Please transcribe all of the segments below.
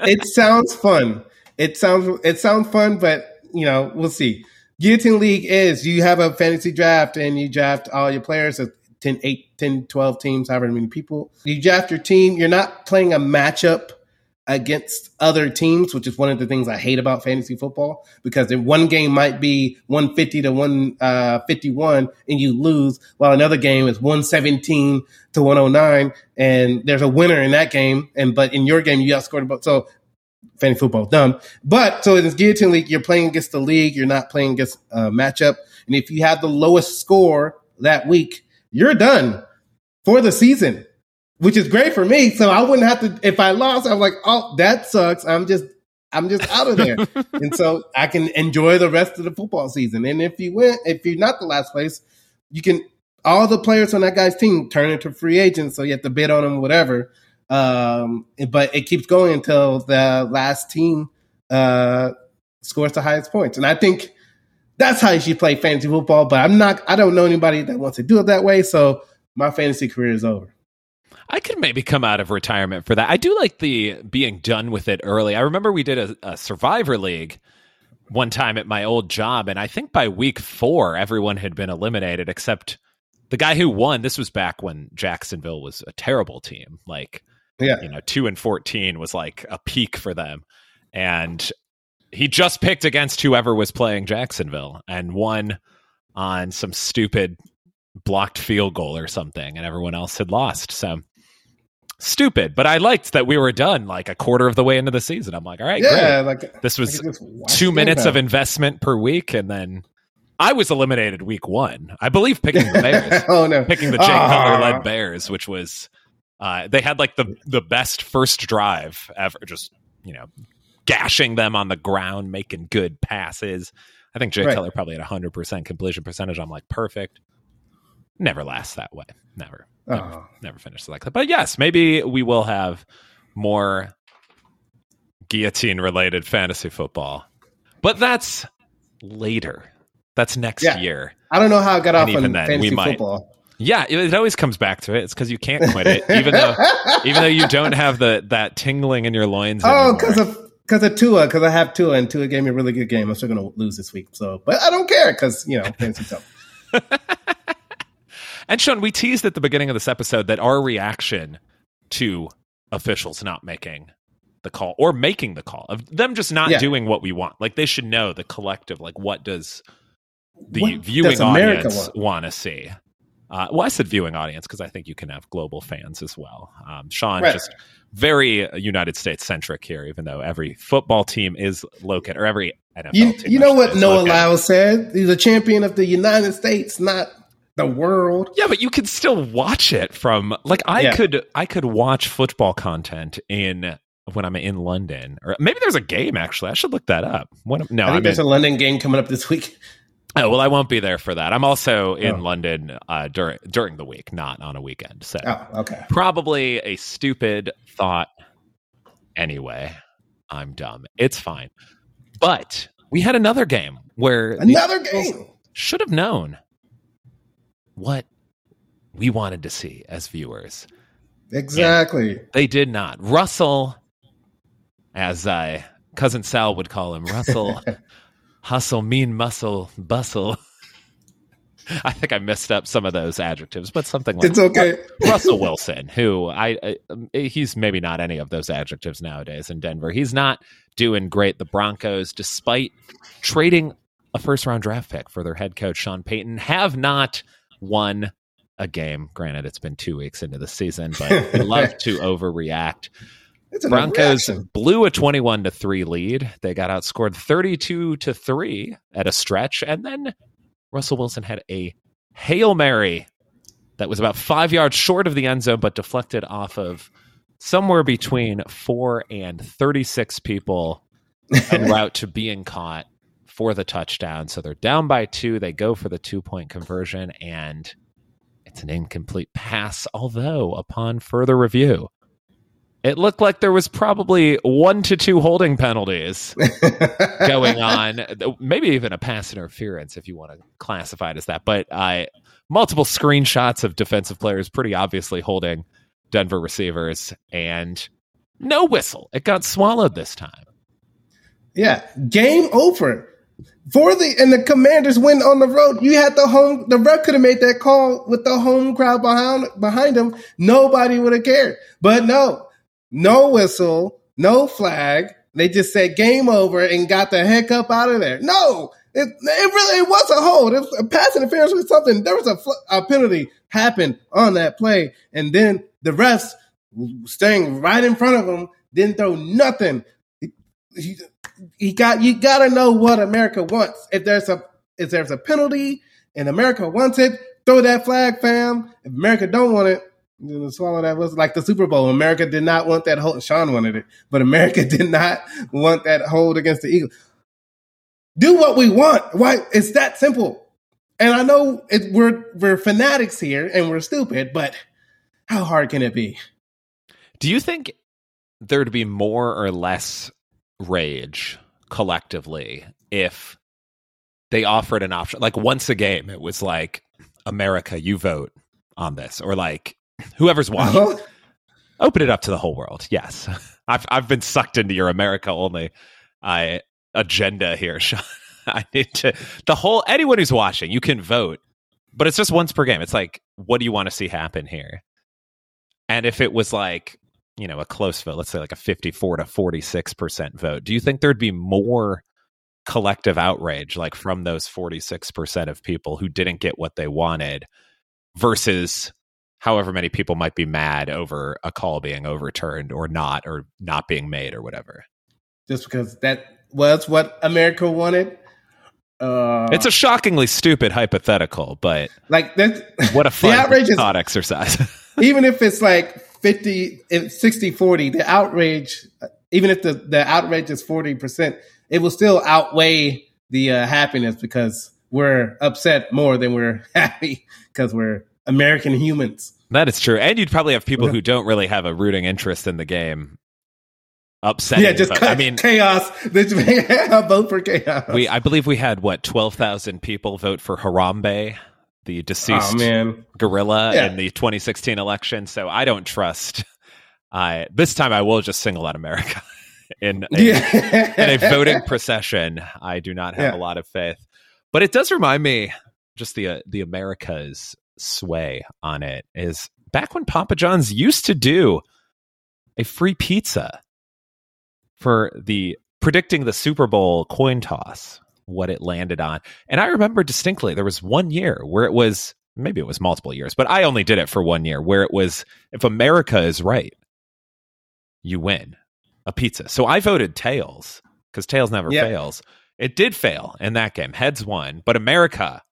it sounds fun. It sounds it sounds fun, but you know we'll see. Guillotine League is you have a fantasy draft and you draft all your players. 10, 8, 10, 12 teams, however many people. You draft your team. You're not playing a matchup against other teams, which is one of the things I hate about fantasy football because in one game might be 150 to 151 uh, and you lose, while another game is 117 to 109 and there's a winner in that game. And, but in your game, you outscored about, so fantasy football dumb. But so in this guillotine league, you're playing against the league. You're not playing against a matchup. And if you have the lowest score that week, you're done for the season which is great for me. So I wouldn't have to, if I lost, I'm like, oh, that sucks. I'm just, I'm just out of there. and so I can enjoy the rest of the football season. And if you win, if you're not the last place, you can, all the players on that guy's team turn into free agents. So you have to bid on them, whatever. Um, but it keeps going until the last team, uh, scores the highest points. And I think that's how you should play fantasy football. But I'm not, I don't know anybody that wants to do it that way. So my fantasy career is over. I could maybe come out of retirement for that. I do like the being done with it early. I remember we did a, a Survivor League one time at my old job, and I think by week four, everyone had been eliminated except the guy who won. This was back when Jacksonville was a terrible team. Like, yeah. you know, two and 14 was like a peak for them. And he just picked against whoever was playing Jacksonville and won on some stupid blocked field goal or something, and everyone else had lost. So stupid, but I liked that we were done like a quarter of the way into the season. I'm like, all right, yeah, great. like this was two minutes of investment per week, and then I was eliminated week one. I believe picking the Bears. oh no, picking the Jay Cutler led Bears, which was uh, they had like the the best first drive ever. Just you know, gashing them on the ground, making good passes. I think Jay right. Cutler probably had hundred percent completion percentage. I'm like perfect. Never lasts that way. Never. Never, oh. never finishes like that. But yes, maybe we will have more guillotine related fantasy football. But that's later. That's next yeah. year. I don't know how I got and off on then, fantasy football. Yeah, it, it, always comes back to it. It's because you can't quit it, even though even though you don't have the that tingling in your loins. Oh, because of because of Tua, because I have Tua, and Tua gave me a really good game. I'm still going to lose this week, so but I don't care because you know fantasy. And Sean, we teased at the beginning of this episode that our reaction to officials not making the call or making the call of them just not yeah. doing what we want. Like they should know the collective, like what does the what viewing audience want to see? Uh, well, I said viewing audience because I think you can have global fans as well. Um, Sean, right. just very United States centric here, even though every football team is located, or every NFL you, team. You know what Noah Lyles said? He's a champion of the United States, not the world. Yeah, but you could still watch it from like I yeah. could I could watch football content in when I'm in London, or maybe there's a game. Actually, I should look that up. What, no, I think I'm there's in, a London game coming up this week. Oh well, I won't be there for that. I'm also in oh. London uh, during during the week, not on a weekend. So, oh, okay, probably a stupid thought. Anyway, I'm dumb. It's fine. But we had another game where another game should have known what we wanted to see as viewers. Exactly. And they did not. Russell, as I cousin Sal would call him, Russell, hustle, mean muscle, bustle. I think I messed up some of those adjectives, but something like it's okay. Russell Wilson, who I, I, um, he's maybe not any of those adjectives nowadays in Denver. He's not doing great. The Broncos, despite trading a first round draft pick for their head coach Sean Payton, have not won a game. Granted, it's been two weeks into the season, but we love to overreact. Broncos blew a 21 to 3 lead. They got outscored 32 to 3 at a stretch. And then Russell Wilson had a Hail Mary that was about five yards short of the end zone, but deflected off of somewhere between four and 36 people en route to being caught for the touchdown. So they're down by two. They go for the two point conversion, and it's an incomplete pass. Although, upon further review, it looked like there was probably one to two holding penalties going on, maybe even a pass interference if you want to classify it as that. But uh, multiple screenshots of defensive players pretty obviously holding Denver receivers, and No whistle. It got swallowed this time. Yeah, game over. For the and the Commanders win on the road. You had the home. The ref could have made that call with the home crowd behind behind him. Nobody would have cared. But no, no whistle, no flag. They just said game over and got the heck up out of there. No, it, it really it was a hold. It was a pass interference or something. There was a, a penalty happened on that play, and then the refs staying right in front of him didn't throw nothing. He, he, he got you got to know what America wants. If there's a if there's a penalty and America wants it, throw that flag, fam. If America don't want it, you swallow that was like the Super Bowl. America did not want that hold. Sean wanted it, but America did not want that hold against the Eagles. Do what we want. Why? It's that simple. And I know it, we're we're fanatics here and we're stupid, but how hard can it be? Do you think there'd be more or less rage collectively if they offered an option? Like once a game, it was like America, you vote on this, or like whoever's watching, uh-huh. open it up to the whole world. Yes, I've I've been sucked into your America only I agenda here, Sean. I need to the whole anyone who's watching, you can vote, but it's just once per game. It's like, what do you want to see happen here? And if it was like, you know, a close vote, let's say like a 54 to 46% vote, do you think there'd be more collective outrage like from those 46% of people who didn't get what they wanted versus however many people might be mad over a call being overturned or not or not being made or whatever? Just because that was what America wanted uh, it's a shockingly stupid hypothetical, but like that's what a fun thought exercise. even if it's like 50, 60, 40, the outrage, even if the, the outrage is 40%, it will still outweigh the uh, happiness because we're upset more than we're happy because we're American humans. That is true. And you'd probably have people who don't really have a rooting interest in the game upset Yeah, just but, I mean chaos. vote for chaos. We I believe we had what twelve thousand people vote for Harambe, the deceased oh, gorilla yeah. in the 2016 election. So I don't trust. I this time I will just single out America in a, yeah. in a voting procession. I do not have yeah. a lot of faith, but it does remind me just the uh, the America's sway on it is back when Papa John's used to do a free pizza for the predicting the Super Bowl coin toss, what it landed on. And I remember distinctly there was one year where it was maybe it was multiple years, but I only did it for one year where it was if America is right, you win a pizza. So I voted tails because tails never yep. fails. It did fail in that game. Heads won, but America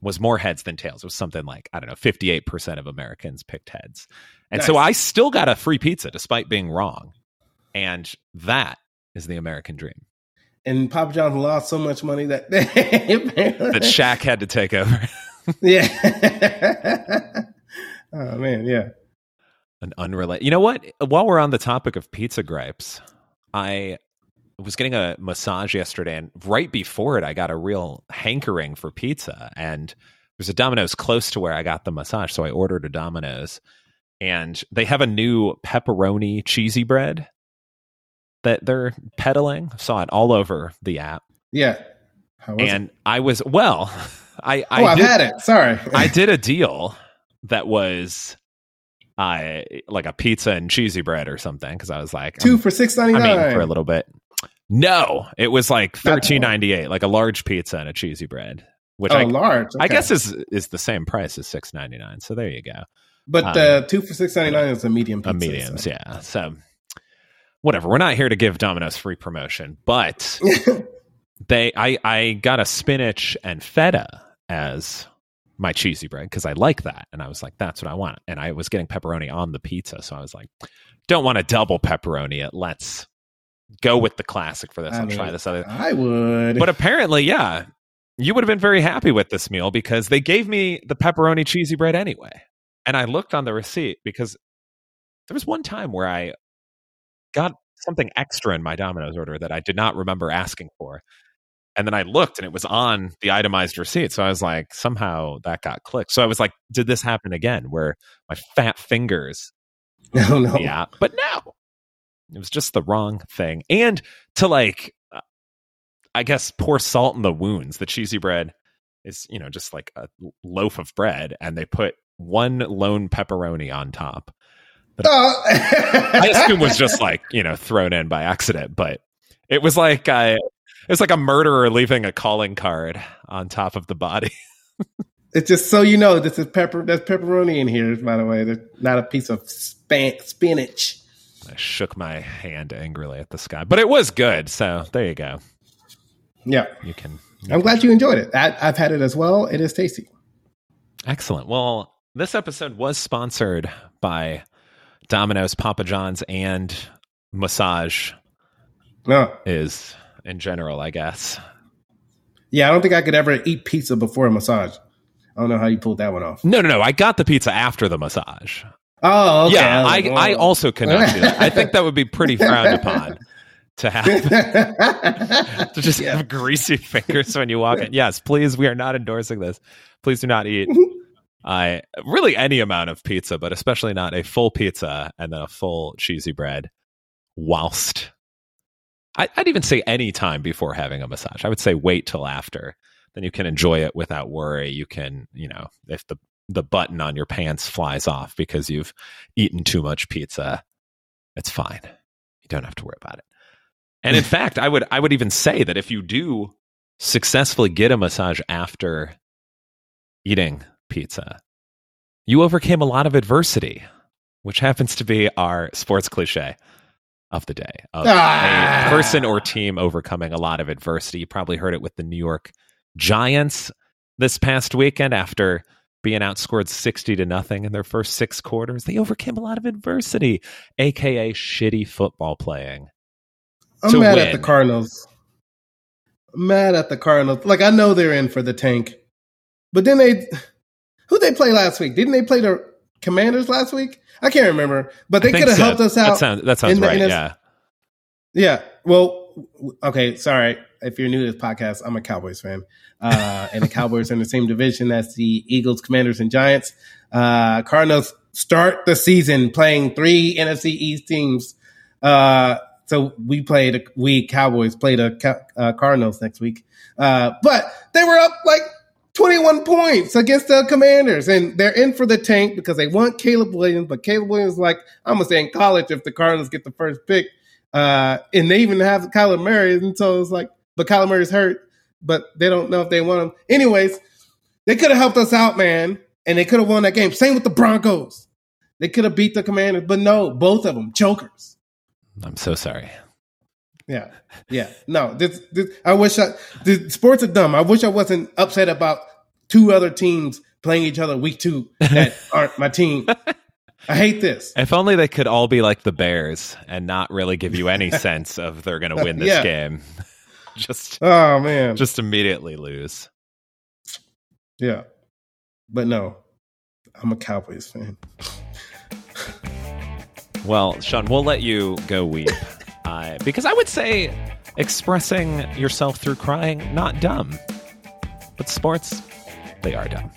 was more heads than tails. It was something like, I don't know, 58% of Americans picked heads. And nice. so I still got a free pizza despite being wrong. And that is the American dream. And Papa John's lost so much money that that Shaq had to take over. yeah. oh man, yeah. An unrelated. You know what? While we're on the topic of pizza gripes, I was getting a massage yesterday, and right before it, I got a real hankering for pizza. And there's a Domino's close to where I got the massage, so I ordered a Domino's, and they have a new pepperoni cheesy bread that they're peddling. saw it all over the app. Yeah. and it? I was well, I, I oh, I've had it. Sorry. I did a deal that was uh, like a pizza and cheesy bread or something because I was like 2 for 6.99 I mean, for a little bit. No, it was like thirteen ninety eight, like a large pizza and a cheesy bread, which oh, I, large. Okay. I guess is is the same price as six ninety nine. So there you go. But um, uh, two for six ninety nine is a medium. Pizza, a medium, so. yeah. So whatever. We're not here to give Domino's free promotion, but they I I got a spinach and feta as my cheesy bread because I like that, and I was like, that's what I want. And I was getting pepperoni on the pizza, so I was like, don't want a double pepperoni. It let's go with the classic for this. I will try this other. I would, but apparently, yeah, you would have been very happy with this meal because they gave me the pepperoni cheesy bread anyway. And I looked on the receipt because there was one time where I got something extra in my Domino's order that I did not remember asking for. And then I looked and it was on the itemized receipt. So I was like, somehow that got clicked. So I was like, did this happen again where my fat fingers? No, no. Yeah. But no, It was just the wrong thing. And to like, uh, I guess, pour salt in the wounds. The cheesy bread is, you know, just like a loaf of bread, and they put one lone pepperoni on top. Oh. I assume was just like you know thrown in by accident, but it was like uh, it was like a murderer leaving a calling card on top of the body. it's just so you know, this is pepper. There's pepperoni in here, by the way. There's not a piece of span- spinach. I shook my hand angrily at the sky, but it was good. So there you go. Yeah, you can. You I'm glad you enjoyed it. I, I've had it as well. It is tasty. Excellent. Well, this episode was sponsored by Domino's, Papa John's, and massage. No. Is in general, I guess. Yeah, I don't think I could ever eat pizza before a massage. I don't know how you pulled that one off. No, no, no. I got the pizza after the massage. Oh, okay. Yeah, I, oh, I, I also cannot do that. I think that would be pretty frowned upon to have to just yeah. have greasy fingers when you walk in. Yes, please. We are not endorsing this. Please do not eat I really any amount of pizza, but especially not a full pizza and then a full cheesy bread whilst I, would even say any time before having a massage. I would say wait till after. Then you can enjoy it without worry. You can, you know, if the the button on your pants flies off because you've eaten too much pizza, it's fine. You don't have to worry about it. And in fact, I would I would even say that if you do successfully get a massage after eating pizza. You overcame a lot of adversity, which happens to be our sports cliche of the day of ah. a person or team overcoming a lot of adversity. You probably heard it with the New York Giants this past weekend after being outscored 60 to nothing in their first six quarters. They overcame a lot of adversity, aka shitty football playing. I'm mad win. at the Cardinals. I'm mad at the Cardinals. Like I know they're in for the tank. But then they who they play last week? Didn't they play the Commanders last week? I can't remember, but they could have so. helped us out. That sounds, that sounds right. yeah. Yeah. Well, okay. Sorry. If you're new to this podcast, I'm a Cowboys fan. Uh, and the Cowboys are in the same division as the Eagles, Commanders, and Giants. Uh, Cardinals start the season playing three NFC East teams. Uh, so we played, we Cowboys played the uh, Cardinals next week. Uh, but they were up like 21 points against the commanders and they're in for the tank because they want Caleb Williams, but Caleb Williams like, I'm gonna say in college if the Cardinals get the first pick. Uh, and they even have Kyler Murray, and so it's like, but Kyler Murray's hurt, but they don't know if they want him. Anyways, they could have helped us out, man, and they could have won that game. Same with the Broncos. They could have beat the commanders, but no, both of them, chokers. I'm so sorry. Yeah, yeah. No, this, this, I wish I. The sports are dumb. I wish I wasn't upset about two other teams playing each other week two that aren't my team. I hate this. If only they could all be like the Bears and not really give you any sense of they're going to win this yeah. game. just oh man, just immediately lose. Yeah, but no, I'm a Cowboys fan. well, Sean, we'll let you go weep. Uh, because I would say expressing yourself through crying, not dumb. But sports, they are dumb.